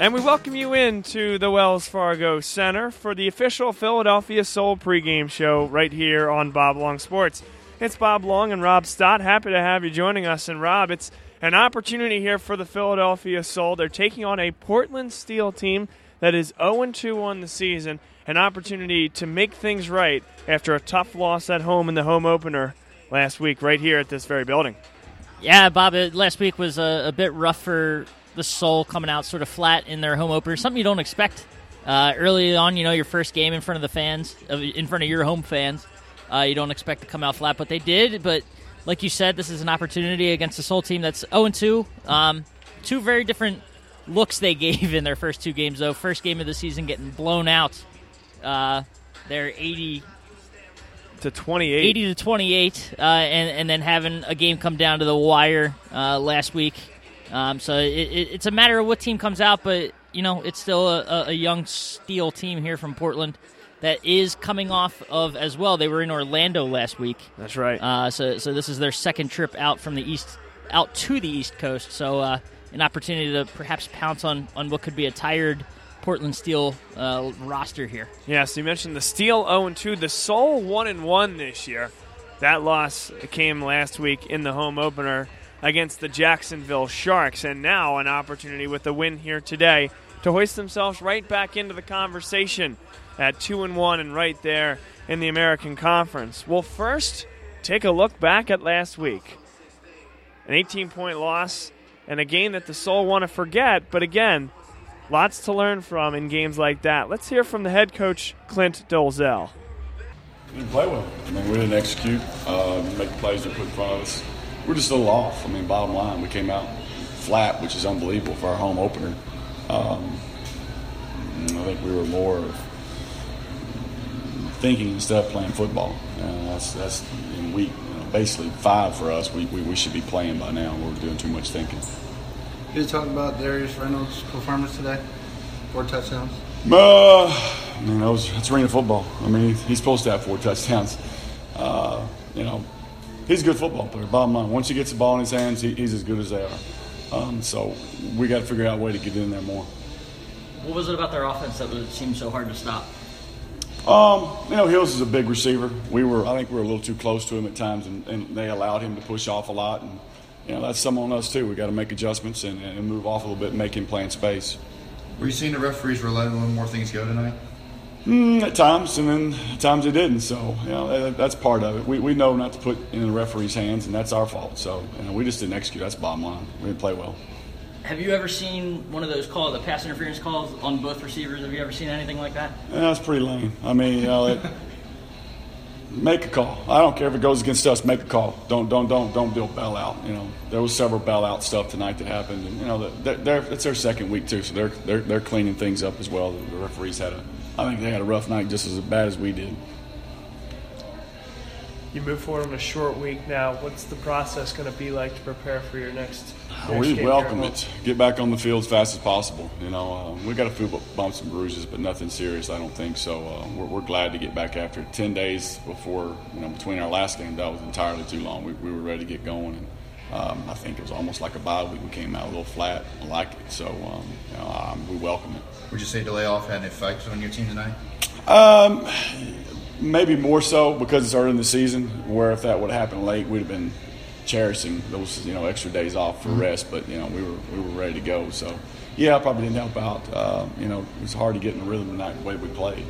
And we welcome you in to the Wells Fargo Center for the official Philadelphia Soul pregame show right here on Bob Long Sports. It's Bob Long and Rob Stott. Happy to have you joining us. And Rob, it's an opportunity here for the Philadelphia Soul. They're taking on a Portland Steel team that is 0 2 on the season. An opportunity to make things right after a tough loss at home in the home opener last week, right here at this very building. Yeah, Bob, uh, last week was a, a bit rough for the Soul coming out sort of flat in their home opener. Something you don't expect uh, early on. You know, your first game in front of the fans, in front of your home fans. Uh, you don't expect to come out flat, but they did. But like you said, this is an opportunity against a Soul team that's 0 and 2. Um, two very different looks they gave in their first two games, though. First game of the season getting blown out. Uh, they're 80 to 28. 80 to 28, uh, and, and then having a game come down to the wire uh, last week um, so it, it, it's a matter of what team comes out, but you know it's still a, a, young steel team here from Portland that is coming off of as well. They were in Orlando last week. That's right. Uh, so so this is their second trip out from the east out to the East Coast. So uh, an opportunity to perhaps pounce on on what could be a tired. Portland Steel uh, roster here. Yeah, so you mentioned the Steel 0 2, the Soul 1 1 this year. That loss came last week in the home opener against the Jacksonville Sharks. And now an opportunity with the win here today to hoist themselves right back into the conversation at 2 and 1 and right there in the American Conference. Well, first, take a look back at last week. An 18 point loss and a game that the Soul want to forget, but again, lots to learn from in games like that. Let's hear from the head coach, Clint Dolezel. We didn't play well. I mean, we didn't execute, uh, make plays that put in front of us we're just a little off. I mean, bottom line, we came out flat, which is unbelievable for our home opener. Um, I think we were more thinking instead of playing football. Uh, that's that's in week you know, basically five for us. We, we, we should be playing by now. We're doing too much thinking. Did you talk about Darius Reynolds' performance today? Four touchdowns. Uh, I mean, that was, that's arena football. I mean, he's supposed to have four touchdowns. Uh, you know, he's a good football player. Bottom line, once he gets the ball in his hands, he, he's as good as they are. Um, so we got to figure out a way to get in there more. What was it about their offense that seemed so hard to stop? Um, you know, Hills is a big receiver. We were, I think, we were a little too close to him at times, and, and they allowed him to push off a lot. And you know, that's some on us too. We got to make adjustments and, and move off a little bit, and make him play in space. Were you seeing the referees were letting one more things go tonight? Mm, at times, and then at times they didn't. So, you know, that's part of it. We, we know not to put in the referee's hands, and that's our fault. So, you know, we just didn't execute. That's bottom line. We didn't play well. Have you ever seen one of those calls, the pass interference calls on both receivers? Have you ever seen anything like that? Yeah, that's pretty lame. I mean, you know, it, make a call. I don't care if it goes against us. Make a call. Don't don't don't don't build bailout. You know, there was several bailout stuff tonight that happened, and you know, they're, they're, it's their second week too, so they're they're they're cleaning things up as well. The referees had a I think they had a rough night just as bad as we did. You move forward on a short week now. What's the process going to be like to prepare for your next? next we welcome it. Get back on the field as fast as possible. You know, uh, we got a few bumps and bruises, but nothing serious. I don't think so. Uh, we're, we're, glad to get back after ten days before you know between our last game. That was entirely too long. We, we were ready to get going. And, um, I think it was almost like a bye week. We came out a little flat. I like it, so um, you know, um, we welcome it. Would you say delay off had an effect on your team tonight? Um, maybe more so because it's early in the season. Where if that would have happened late, we'd have been cherishing those you know extra days off for mm-hmm. rest. But you know we were we were ready to go. So yeah, I probably didn't help out. Uh, you know it was hard to get in the rhythm tonight the way we played.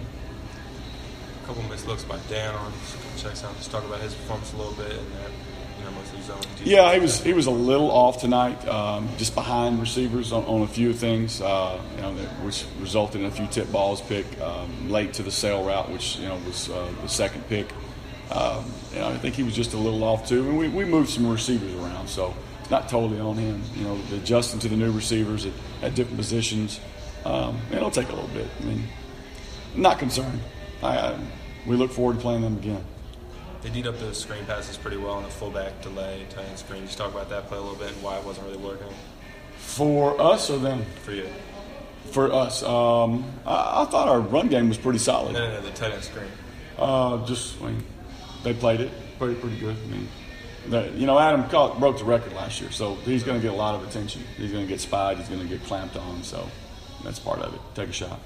A couple missed looks by Dan on checks out. Just talk about his performance a little bit and then yeah, he was he was a little off tonight, um, just behind receivers on, on a few things, uh, you know, that, which resulted in a few tip balls pick um, late to the sail route, which you know was uh, the second pick. Um, you know, I think he was just a little off too, and we, we moved some receivers around, so it's not totally on him. You know, adjusting to the new receivers at, at different positions, um, it'll take a little bit. I mean, not concerned. I, I, we look forward to playing them again they beat up the screen passes pretty well on the fullback delay, tight end screen. Just talk about that play a little bit and why it wasn't really working. For us or them? For you. For us, um, I, I, thought our run game was pretty solid. No, no, no the tight end screen. Uh, just I mean, they played it pretty pretty good. I mean, they, you know, Adam caught, broke the record last year, so he's going to get a lot of attention. He's going to get spied. He's going to get clamped on. So that's part of it. Take a shot.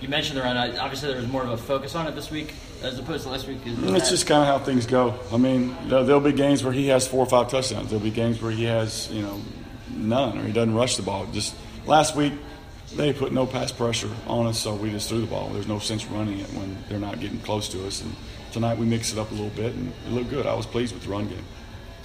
You mentioned the run. Obviously, there was more of a focus on it this week as opposed to last week. It's just kind of how things go. I mean, there'll be games where he has four or five touchdowns. There'll be games where he has, you know, none or he doesn't rush the ball. Just last week, they put no pass pressure on us, so we just threw the ball. There's no sense running it when they're not getting close to us. And tonight we mixed it up a little bit, and it looked good. I was pleased with the run game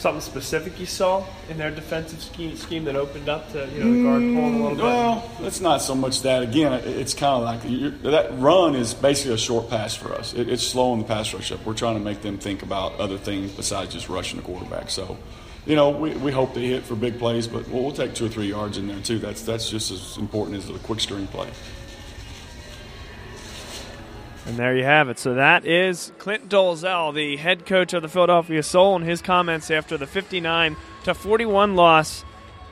something specific you saw in their defensive scheme, scheme that opened up to you know the guard pulling a little bit? Mm, well, it's not so much that. Again, it's kind of like that run is basically a short pass for us. It, it's slowing the pass rush up. We're trying to make them think about other things besides just rushing the quarterback. So, you know, we, we hope they hit for big plays, but we'll, we'll take two or three yards in there too. That's that's just as important as the quick screen play. And there you have it. So that is Clint Dolezel, the head coach of the Philadelphia Soul, and his comments after the 59 to 41 loss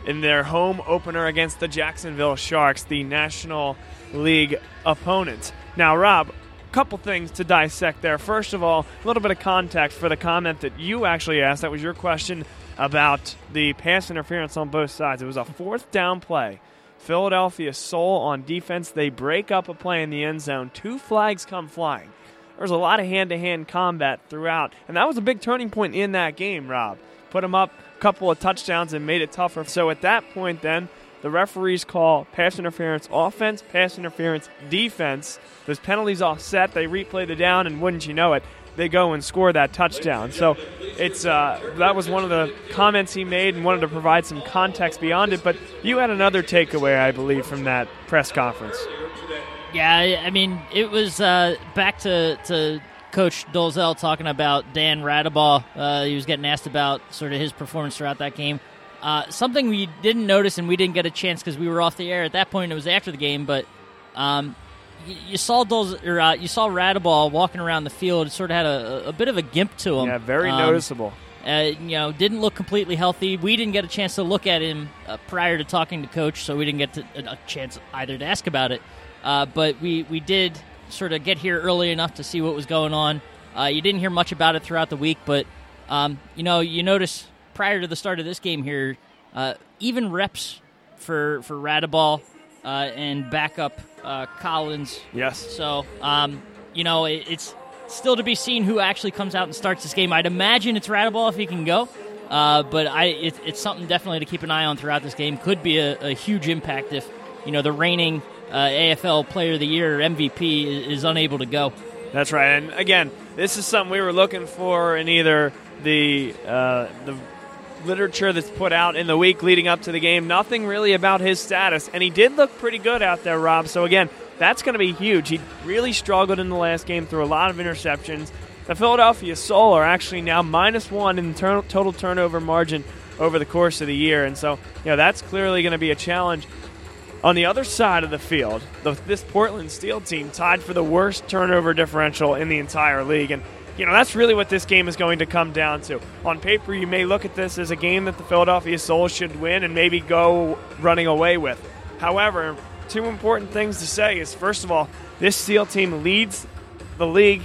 in their home opener against the Jacksonville Sharks, the National League opponent. Now, Rob, a couple things to dissect there. First of all, a little bit of context for the comment that you actually asked. That was your question about the pass interference on both sides. It was a fourth down play Philadelphia Soul on defense. They break up a play in the end zone. Two flags come flying. There was a lot of hand to hand combat throughout, and that was a big turning point in that game, Rob. Put them up a couple of touchdowns and made it tougher. So at that point, then, the referees call pass interference offense, pass interference defense. Those penalties offset. They replay the down, and wouldn't you know it, they go and score that touchdown. So it's uh, that was one of the comments he made and wanted to provide some context beyond it. But you had another takeaway, I believe, from that press conference. Yeah, I mean, it was uh, back to, to Coach Dolezel talking about Dan Raudabaugh. Uh, he was getting asked about sort of his performance throughout that game. Uh, something we didn't notice and we didn't get a chance because we were off the air at that point. It was after the game, but um, you, saw those, or uh, you saw Raudabaugh walking around the field. It sort of had a, a bit of a gimp to him. Yeah, very um, noticeable. Uh, you know, didn't look completely healthy. We didn't get a chance to look at him uh, prior to talking to coach, so we didn't get to, a chance either to ask about it. Uh, but we we did sort of get here early enough to see what was going on. Uh, you didn't hear much about it throughout the week, but um, you know, you notice prior to the start of this game here, uh, even reps for for Radeball uh, and backup uh, Collins. Yes. So, um, you know, it, it's still to be seen who actually comes out and starts this game. I'd imagine it's Raudabaugh if he can go. Uh, but I, it, it's something definitely to keep an eye on throughout this game. Could be a, a huge impact if you know the reigning uh, AFL Player of the Year MVP is, is, unable to go. That's right. And again, this is something we were looking for in either the uh, the literature that's put out in the week leading up to the game. Nothing really about his status, and he did look pretty good out there, Rob. So again, that's going to be huge. He really struggled in the last game through a lot of interceptions. The Philadelphia Soul are actually now minus one in total turnover margin over the course of the year, and so you know that's clearly going to be a challenge. On the other side of the field, the, this Portland Steel team tied for the worst turnover differential in the entire league, and you know, that's really what this game is going to come down to. On paper, you may look at this as a game that the Philadelphia Soul should win and maybe go running away with. However, two important things to say is first of all, this Steel team leads the league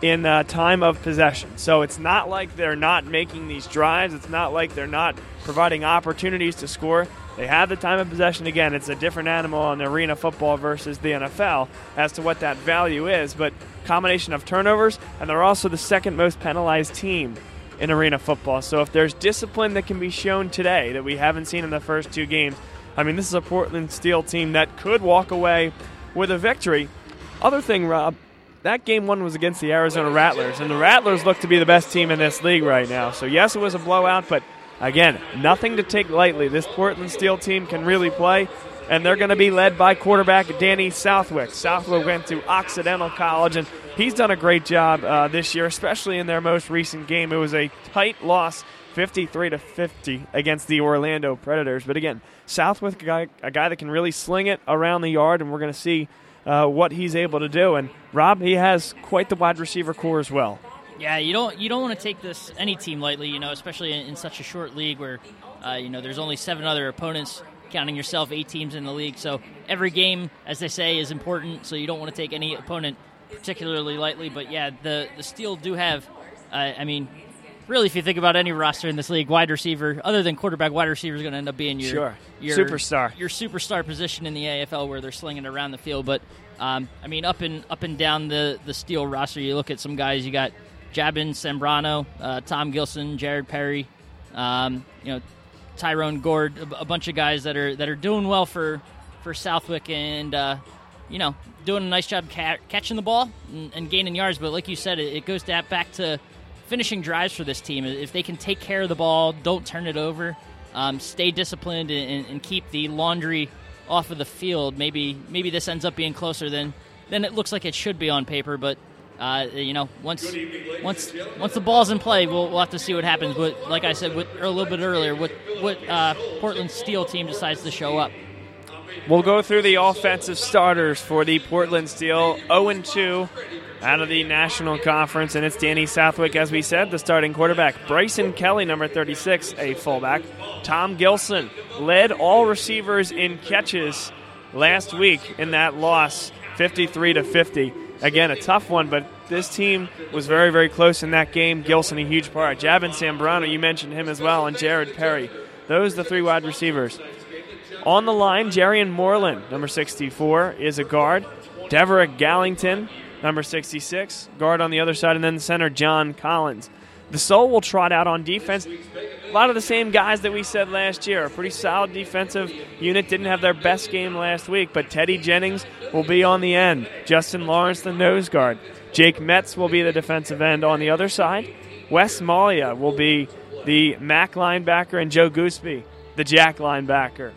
in uh, time of possession. So it's not like they're not making these drives, it's not like they're not providing opportunities to score. They have the time of possession again. It's a different animal in arena football versus the NFL as to what that value is, but combination of turnovers, and they're also the second most penalized team in arena football. So if there's discipline that can be shown today that we haven't seen in the first two games, I mean, this is a Portland Steel team that could walk away with a victory. Other thing, Rob, that game one was against the Arizona Rattlers, and the Rattlers look to be the best team in this league right now. So, yes, it was a blowout, but Again, nothing to take lightly. This Portland Steel team can really play, and they're going to be led by quarterback Danny Southwick. Southwick went to Occidental College, and he's done a great job uh, this year, especially in their most recent game. It was a tight loss. 53 to 50 against the Orlando Predators. But again, Southwick, a guy, a guy that can really sling it around the yard, and we're going to see uh, what he's able to do. And Rob, he has quite the wide receiver core as well. Yeah, you don't you don't want to take this any team lightly, you know, especially in, in such a short league where uh, you know there's only seven other opponents, counting yourself, eight teams in the league. So every game, as they say, is important. So you don't want to take any opponent particularly lightly. But yeah, the the Steel do have, uh, I mean, really, if you think about any roster in this league, wide receiver, other than quarterback, wide receiver is going to end up being your Sure. your Superstar. your superstar position in the AFL where they're slinging around the field. But um, I mean, up and up and down the the Steel roster, you look at some guys. You got Jabin Sambrano, uh, Tom Gilson, Jared Perry, um, you know, Tyrone Goard, a, a bunch of guys that are that are doing well for for Southwick and. Uh, you know, doing a nice job ca- catching the ball and, and, gaining yards. But like you said, it, it goes back to finishing drives for this team. If they can take care of the ball, don't turn it over, um, stay disciplined, and, and, keep the laundry off of the field, maybe maybe this ends up being closer than than it looks like it should be on paper. But uh, you know, once once once the ball's in play, we'll, we'll have to see what happens. But like I said a little bit earlier, what what uh, Portland Steel team decides to show up. We'll go through the offensive starters for the Portland Steel 0 2 out of the National Conference, and it's Danny Southwick, as we said, the starting quarterback. Bryson Kelly, number 36, a fullback. Tom Gilson led all receivers in catches last week in that loss, 53 to 50. Again, a tough one, but this team was very, very close in that game. Gilson, a huge part. Jabin Sambrano, you mentioned him as well, and Jared Perry. Those the three wide receivers. On the line, Jerian Moreland, number 64, is a guard. Deverick Gallington, number 66, guard on the other side, and then the center, John Collins. The Soul will trot out on defense. A lot of the same guys that we said last year. A pretty solid defensive unit. Didn't have their best game last week, but Teddy Jennings will be on the end. Justin Lawrence, the nose guard. Jake Metz will be the defensive end on the other side. Wes Malia will be the MAC linebacker, and Joe Gooseby, the Jack linebacker.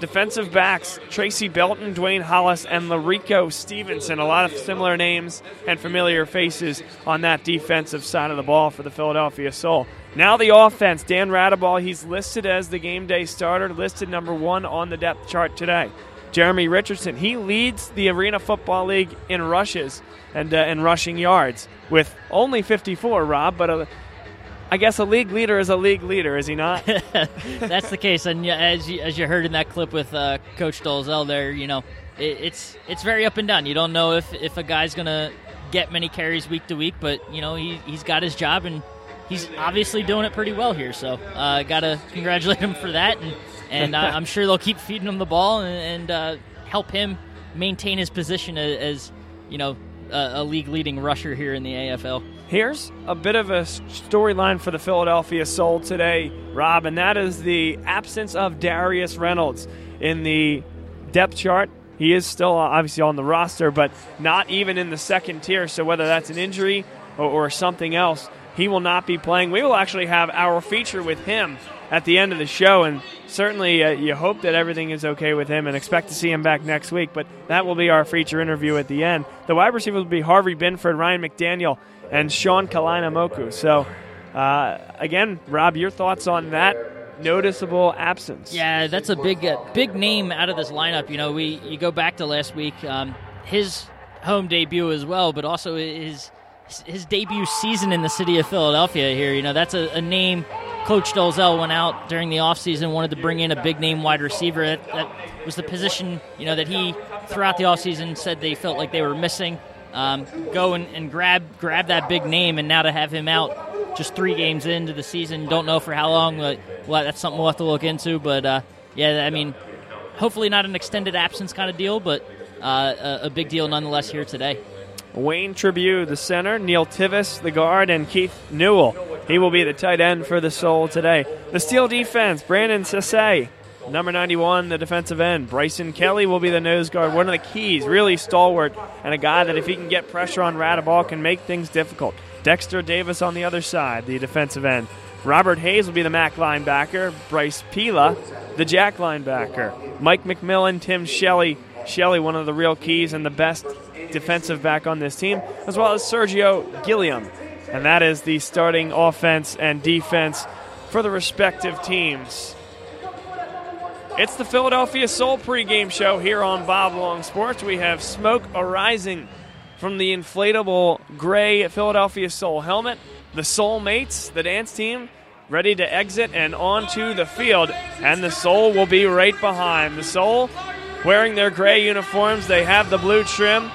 Defensive backs Tracy Belton, Dwayne Hollis, and Larico Stevenson. A lot of similar names and familiar faces on that defensive side of the ball for the Philadelphia Soul. Now the offense. Dan Raudabaugh, he's listed as the game day starter, listed number one on the depth chart today. Jeremy Richardson, he leads the Arena Football League in rushes and uh, in rushing yards with only 54, Rob, but a I guess a league leader is a league leader, is he not? That's the case, and as you, as you heard in that clip with uh, Coach Dolezel, there, you know, it, it's it's very up and down. You don't know if if a guy's gonna get many carries week to week, but you know he he's got his job and he's obviously doing it pretty well here. So uh, gotta congratulate him for that, and and uh, I'm sure they'll keep feeding him the ball and, and uh, help him maintain his position as, as you know a league leading rusher here in the AFL. Here's a bit of a storyline for the Philadelphia Soul today, Rob, and that is the absence of Darius Reynolds in the depth chart. He is still obviously on the roster, but not even in the second tier. So whether that's an injury or, or something else, he will not be playing. We will actually have our feature with him at the end of the show, and certainly uh, you hope that everything is okay with him and expect to see him back next week. But that will be our feature interview at the end. The wide receivers will be Harvey Binford, Ryan McDaniel, and Sean Kauleinamoku. So, uh, again, Rob, your thoughts on that noticeable absence? Yeah, that's a big, uh, big name out of this lineup. You know, we you go back to last week, um, his home debut as well, but also his his debut season in the city of Philadelphia. Here, you know, that's a, a name Coach Dolezel went out during the offseason, wanted to bring in a big name wide receiver. That, that, was the position, you know, that he throughout the offseason said they felt like they were missing. Um, go and, and grab grab that big name, and now to have him out just three games into the season, don't know for how long. But well, that's something we'll have to look into. But uh, yeah, I mean, hopefully not an extended absence kind of deal, but uh, a, a big deal nonetheless here today. Wayne Tribue, the center, Neil Tivis, the guard, and Keith Newell. He will be the tight end for the Soul today. The Steel defense, Brandon Sase, number 91, the defensive end. Bryson Kelly will be the nose guard, one of the keys, really stalwart, and a guy that if he can get pressure on Raudabaugh can make things difficult. Dexter Davis on the other side, the defensive end. Robert Hayes will be the MAC linebacker. Bryce Pila, the Jack linebacker. Mike McMillan, Tim Shelley. Shelley, one of the real keys and the best defensive back on this team, as well as Sergio Gilliam. And that is the starting offense and defense for the respective teams. It's the Philadelphia Soul pregame show here on Bob Long Sports. We have smoke arising from the inflatable gray Philadelphia Soul helmet. The Soul Mates, the dance team, ready to exit and onto the field. And the Soul will be right behind. The Soul wearing their gray uniforms. They have the blue trim.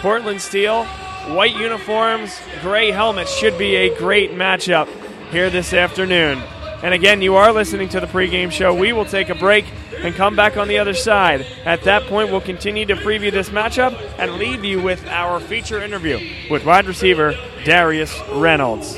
Portland Steel, white uniforms, gray helmets should be a great matchup here this afternoon. And again, you are listening to the pregame show. We will take a break and come back on the other side. At that point, we'll continue to preview this matchup and leave you with our feature interview with wide receiver Darius Reynolds.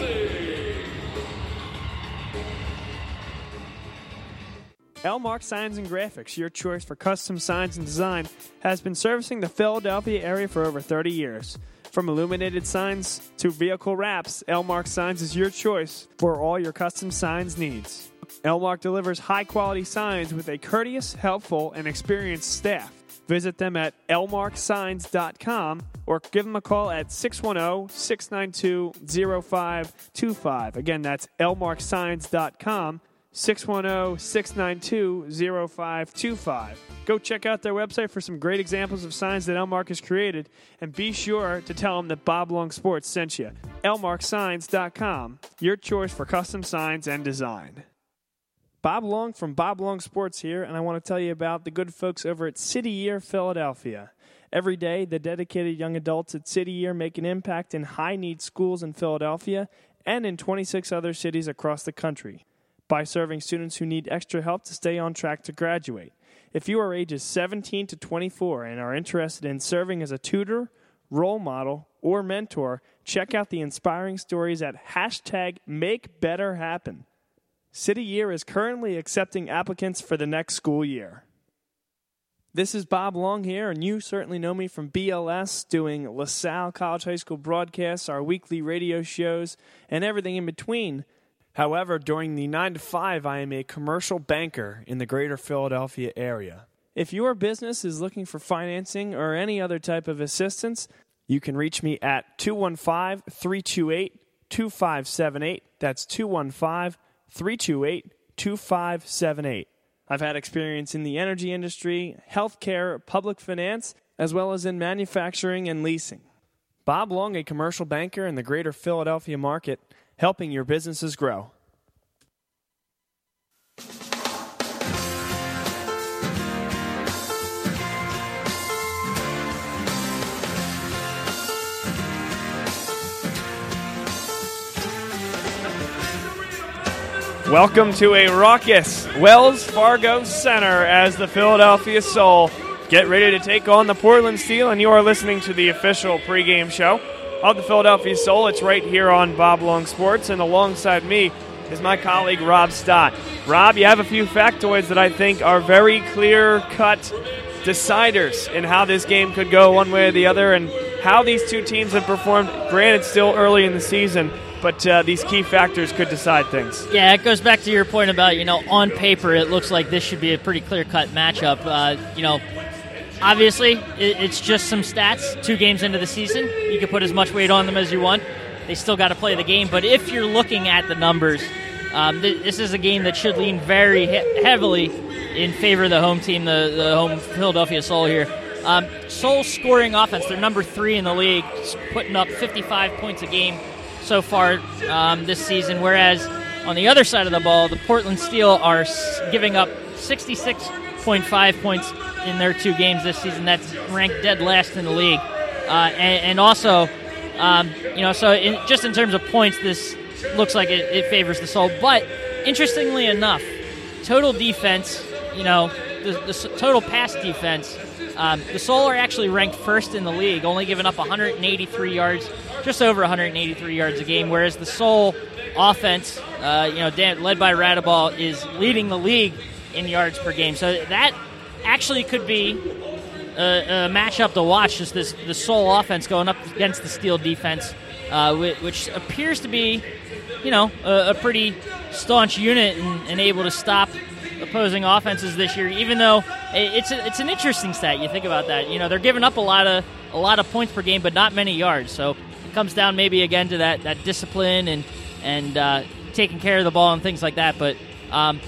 Elmark Signs and Graphics, your choice for custom signs and design, has been servicing the Philadelphia area for over 30 years. From illuminated signs to vehicle wraps, Elmark Signs is your choice for all your custom signs needs. Elmark delivers high quality signs with a courteous, helpful, and experienced staff. Visit them at elmarksigns.com or give them a call at 610 692 0525. Again, that's elmarksigns.com 610 692 0525. Go check out their website for some great examples of signs that Elmark has created, and be sure to tell them that Bob Long Sports sent you. ElmarkSigns.com, your choice for custom signs and design. Bob Long from Bob Long Sports here, and I want to tell you about the good folks over at City Year Philadelphia. Every day, the dedicated young adults at City Year make an impact in high need schools in Philadelphia and in 26 other cities across the country by serving students who need extra help to stay on track to graduate. If you are ages 17 to 24 and are interested in serving as a tutor, role model, or mentor, check out the inspiring stories at hashtag MakeBetterHappen. City Year is currently accepting applicants for the next school year. This is Bob Long here, and you certainly know me from BLS, doing LaSalle College High School broadcasts, our weekly radio shows, and everything in between. However, during the 9 to 5, I am a commercial banker in the greater Philadelphia area. If your business is looking for financing or any other type of assistance, you can reach me at 215 328 2578. That's 215 328 2578. I've had experience in the energy industry, healthcare, public finance, as well as in manufacturing and leasing. Bob Long, a commercial banker in the greater Philadelphia market, helping your businesses grow. Welcome to a raucous Wells Fargo Center as the Philadelphia Soul get ready to take on the Portland Steel, and you are listening to the official pregame show of the Philadelphia Soul. It's right here on Bob Long Sports, and alongside me is my colleague Rob Stott. Rob, you have a few factoids that I think are very clear cut deciders in how this game could go one way or the other, and how these two teams have performed. Granted, still early in the season but uh, these key factors could decide things. Yeah, it goes back to your point about you know on paper it looks like this should be a pretty clear cut matchup. Uh, you know, obviously it, it's just some stats. Two games into the season, you can put as much weight on them as you want. They still got to play the game, but if you're looking at the numbers, um, th- this is a game that should lean very he- heavily in favor of the home team, the, the home Philadelphia Soul here. Um, Soul scoring offense, they're number three in the league, putting up 55 points a game so far um, this season, whereas on the other side of the ball, the Portland Steel are giving up 66.5 points in their two games this season. That's ranked dead last in the league. Uh, and, and, also, um, you know, so in, just in terms of points, this looks like it, it favors the Soul. But interestingly enough, total defense, you know, the, the total pass defense, um, the Soul are actually ranked first in the league, only giving up 183 yards just over 183 yards a game, whereas the Soul offense, uh, you know, led by Raudabaugh, is leading the league in yards per game. So that actually could be a, a matchup to watch. Just this the Soul offense going up against the Steel defense, uh, which appears to be, you know, a, a pretty staunch unit and, and, able to stop opposing offenses this year. Even though it's a, it's an interesting stat, you think about that. You know, they're giving up a lot of a lot of points per game, but not many yards. So it comes down maybe again to that, that discipline and and uh, taking care of the ball and things like that. But um,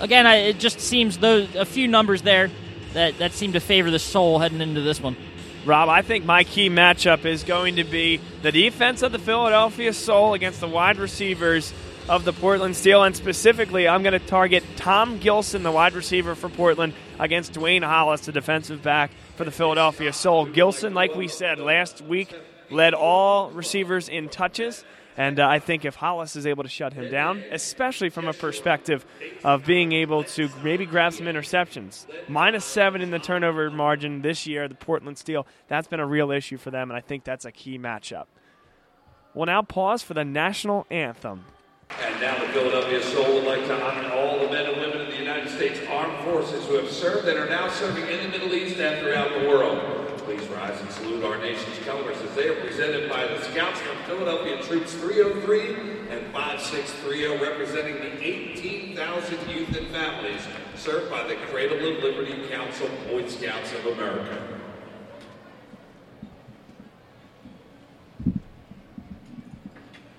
again, I, it just seems those a few numbers there that that seem to favor the Soul heading into this one. Rob, I think my key matchup is going to be the defense of the Philadelphia Soul against the wide receivers of the Portland Steel, and specifically, I'm going to target Tom Gilson, the wide receiver for Portland, against Dwayne Hollis, the defensive back for the Philadelphia Soul. Gilson, like we said last week, led all receivers in touches. And uh, I think if Hollis is able to shut him down, especially from a perspective of being able to maybe grab some interceptions, minus seven in the turnover margin this year, the Portland Steel, that's been a real issue for them, and I think that's a key matchup. We'll now pause for the national anthem. And now the Philadelphia Soul would like to honor all the men and women of the United States Armed Forces who have served and are now serving in the Middle East and throughout the world. Salute our nation's colors as they are presented by the Scouts from Philadelphia Troops 303 and 5630, representing the 18,000 youth and families served by the Cradle of Liberty Council Boy Scouts of America.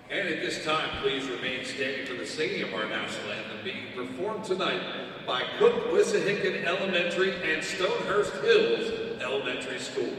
And at this time, please remain standing for the singing of our national anthem being performed tonight by Cook Wissahickon Elementary and Stonehurst Hills Elementary School.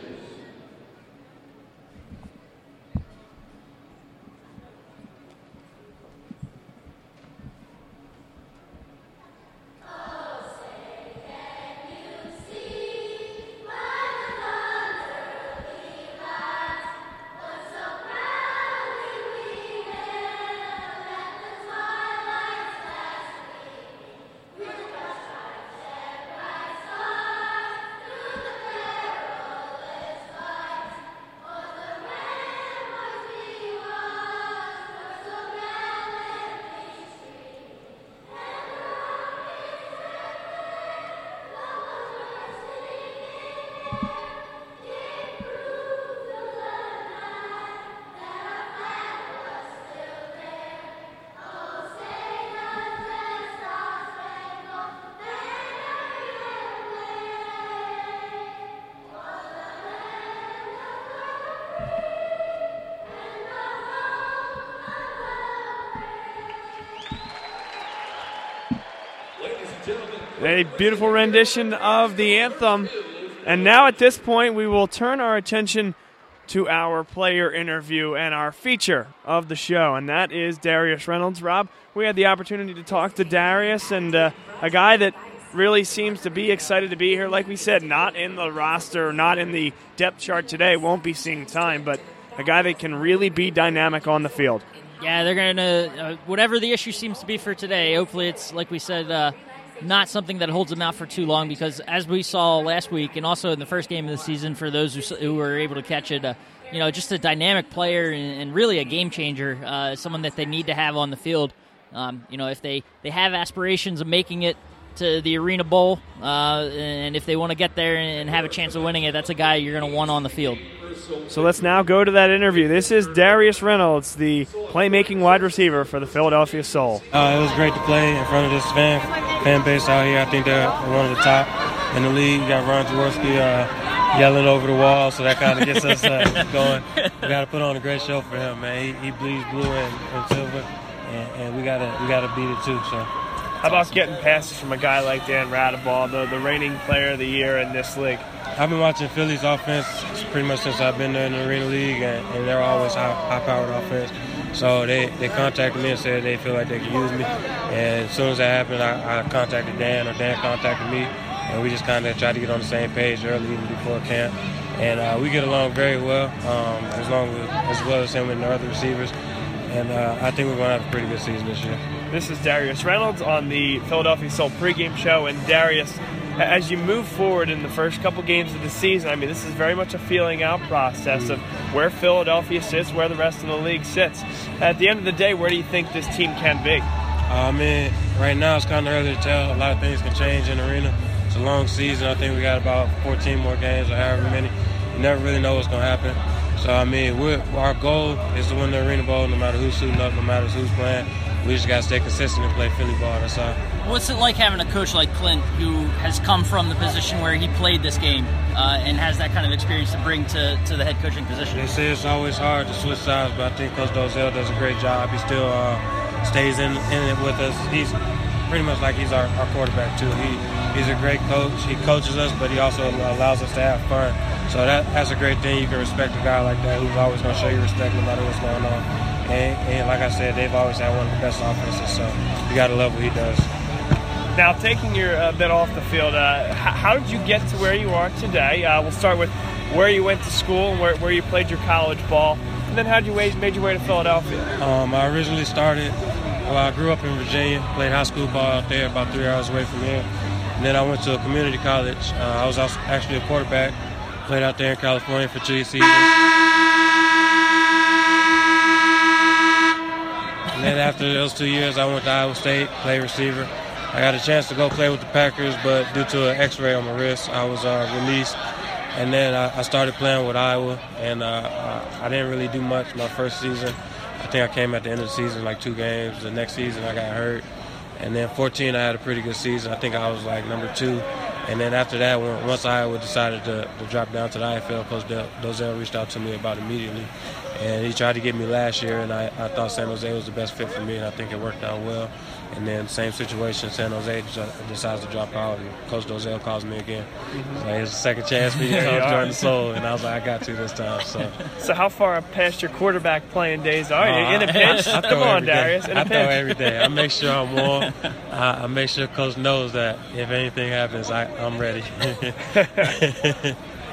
A beautiful rendition of the anthem. And now at this point, we will turn our attention to our player interview and our feature of the show, and that is Darius Reynolds. Rob, we had the opportunity to talk to Darius, and uh, a guy that really seems to be excited to be here. Like we said, not in the roster, not in the depth chart today, won't be seeing time, but a guy that can really be dynamic on the field. Yeah, they're going to, uh, whatever the issue seems to be for today, hopefully it's, like we said, uh, not something that holds them out for too long because as we saw last week and also in the first game of the season for those who, who were able to catch it, uh, you know, just a dynamic player and, and really a game changer, uh, someone that they need to have on the field. Um, you know, if they, they have aspirations of making it to the Arena Bowl, uh, and if they want to get there and have a chance of winning it, that's a guy you're going to want on the field. So let's now go to that interview. This is Darius Reynolds, the playmaking wide receiver for the Philadelphia Soul. Uh, it was great to play in front of this fan fan base out here. I think they're one of the top in the league. You got Ron Jaworski uh, yelling over the wall, so that kind of gets us uh, going. We got to put on a great show for him, man. He, he bleeds blue and, and silver, and, and we gotta we gotta beat it too. So. How about getting passes from a guy like Dan Raudabaugh, the, the reigning player of the year in this league? I've been watching Philly's offense pretty much since I've been there in the Arena League, and, and they're always high, high-powered offense. So they, they contacted me and said they feel like they can use me. And as soon as that happened, I, I contacted Dan, or Dan contacted me, and we just kind of tried to get on the same page early, even before camp. And uh, we get along very well, um, as long as, as well as him and the other receivers. And uh, I think we're going to have a pretty good season this year. This is Darius Reynolds on the Philadelphia Soul pregame show. And Darius, as you move forward in the first couple games of the season, I mean, this is very much a feeling out process of where Philadelphia sits, where the rest of the league sits. At the end of the day, where do you think this team can be? I mean, right now it's kind of early to tell. A lot of things can change in the arena. It's a long season. I think we got about 14 more games or however many. You never really know what's going to happen. So, I mean, we're, our goal is to win the Arena Bowl no matter who's suiting up, no matter who's playing. We just got to stay consistent and play Philly ball. That's all. What's it like having a coach like Clint who has come from the position where he played this game uh, and has that kind of experience to bring to, to the head coaching position? They say it's always hard to switch sides, but I think Coach Dozell does a great job. He still uh, stays in, in it with us. He's pretty much like he's our, our quarterback, too. He He's a great coach. He coaches us, but he also allows us to have fun. So that, that's a great thing. You can respect a guy like that who's always going to show you respect no matter what's going on. And, and like I said, they've always had one of the best offenses, so you got to love what he does. Now, taking your uh, bit off the field, uh, how did you get to where you are today? Uh, we'll start with where you went to school, and where, where you played your college ball, and then how did you made your way to Philadelphia. Um, I originally started. Well, I grew up in Virginia, played high school ball out there, about three hours away from here. And then I went to a community college. Uh, I was actually a quarterback. Played out there in California for two seasons. And then after those two years, I went to Iowa State, played receiver. I got a chance to go play with the Packers, but due to an X-ray on my wrist, I was uh, released. And then I, I, started playing with Iowa, and uh, I didn't really do much my first season. I think I came at the end of the season, like two games. The next season, I got hurt. And then 14, I had a pretty good season. I think I was like number two. And then after that, once Iowa decided to, to, drop down to the IFL, Coach Dozell reached out to me about immediately. And he tried to get me last year, and I, I thought San Jose was the best fit for me, and I think it worked out well. And then same situation, San Jose decides to drop out, and Coach Dozell calls me again. Mm-hmm. So here's a second chance for you to come join the Soul, and I was like, I got to this time. So, so how far past your quarterback playing days are you? Uh, in a pinch? I, I come on, Darius. In I throw every day. I make sure I'm warm. I, I make sure Coach knows that if anything happens, I, I'm ready.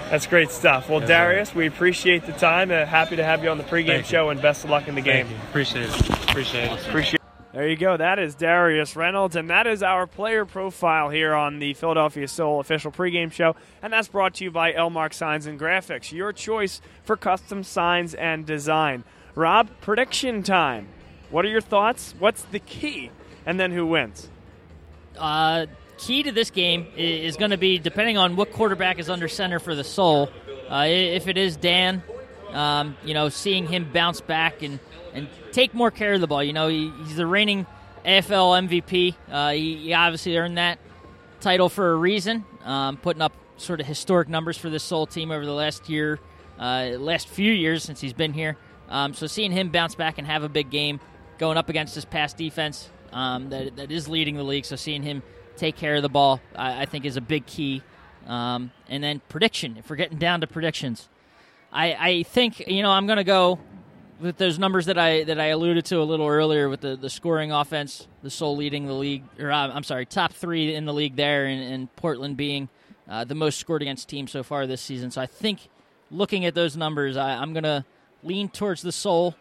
That's great stuff. Well, Darius, we appreciate the time. Uh, happy to have you on the pregame Thank show, you. and best of luck in the Thank game. You. Appreciate it. Appreciate it. Appreciate. There you go. That is Darius Reynolds, and that is our player profile here on the Philadelphia Soul official pregame show. And that's brought to you by Elmark Signs and Graphics, your choice for custom signs and design. Rob, prediction time. What are your thoughts? What's the key? And then who wins? Uh, key to this game is going to be depending on what quarterback is under center for the Soul. Uh, if it is Dan, um, you know, seeing him bounce back and and take more care of the ball. You know, he, he's the reigning AFL MVP. Uh, he, he, obviously earned that title for a reason, um, putting up sort of historic numbers for this Soul team over the last year, uh, last few years since he's been here. Um, so seeing him bounce back and have a big game, going up against this past defense um, that that is leading the league. So seeing him take care of the ball, I, I think is a big key. Um, and then prediction. If we're getting down to predictions, I, I think you know I'm going to go with those numbers that I that I alluded to a little earlier with the, the scoring offense, the Soul leading the league, or uh, I'm sorry, top three in the league there, and, and Portland being uh, the most scored against team so far this season. So I think looking at those numbers, I, I'm going to lean towards the Soul.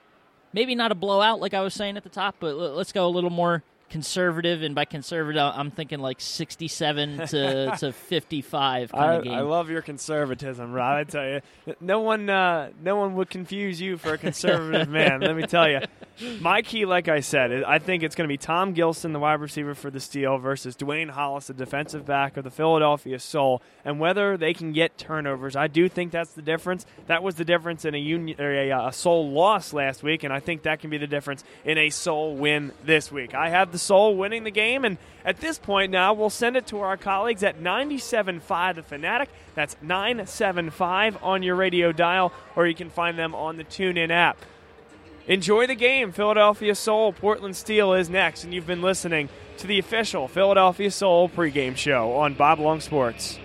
Maybe not a blowout like I was saying at the top, but let's go a little more conservative, and by conservative, I'm thinking like 67 to, to 55 kind I, of game. I love your conservatism, Rob. I tell you, no one, uh, no one would confuse you for a conservative man. Let me tell you, my key, like I said, I think it's going to be Tom Gilson, the wide receiver for the Steel, versus Dwayne Hollis, the defensive back of the Philadelphia Soul, and whether they can get turnovers. I do think that's the difference. That was the difference in a union or a, a Soul loss last week, and I think that can be the difference in a Soul win this week. I have the Soul winning the game. And at this point now, we'll send it to our colleagues at 97.5 The Fanatic. That's 975 on your radio dial, or you can find them on the TuneIn app. Enjoy the game. Philadelphia Soul, Portland Steel is next, and you've been listening to the official Philadelphia Soul pregame show on Bob Long Sports.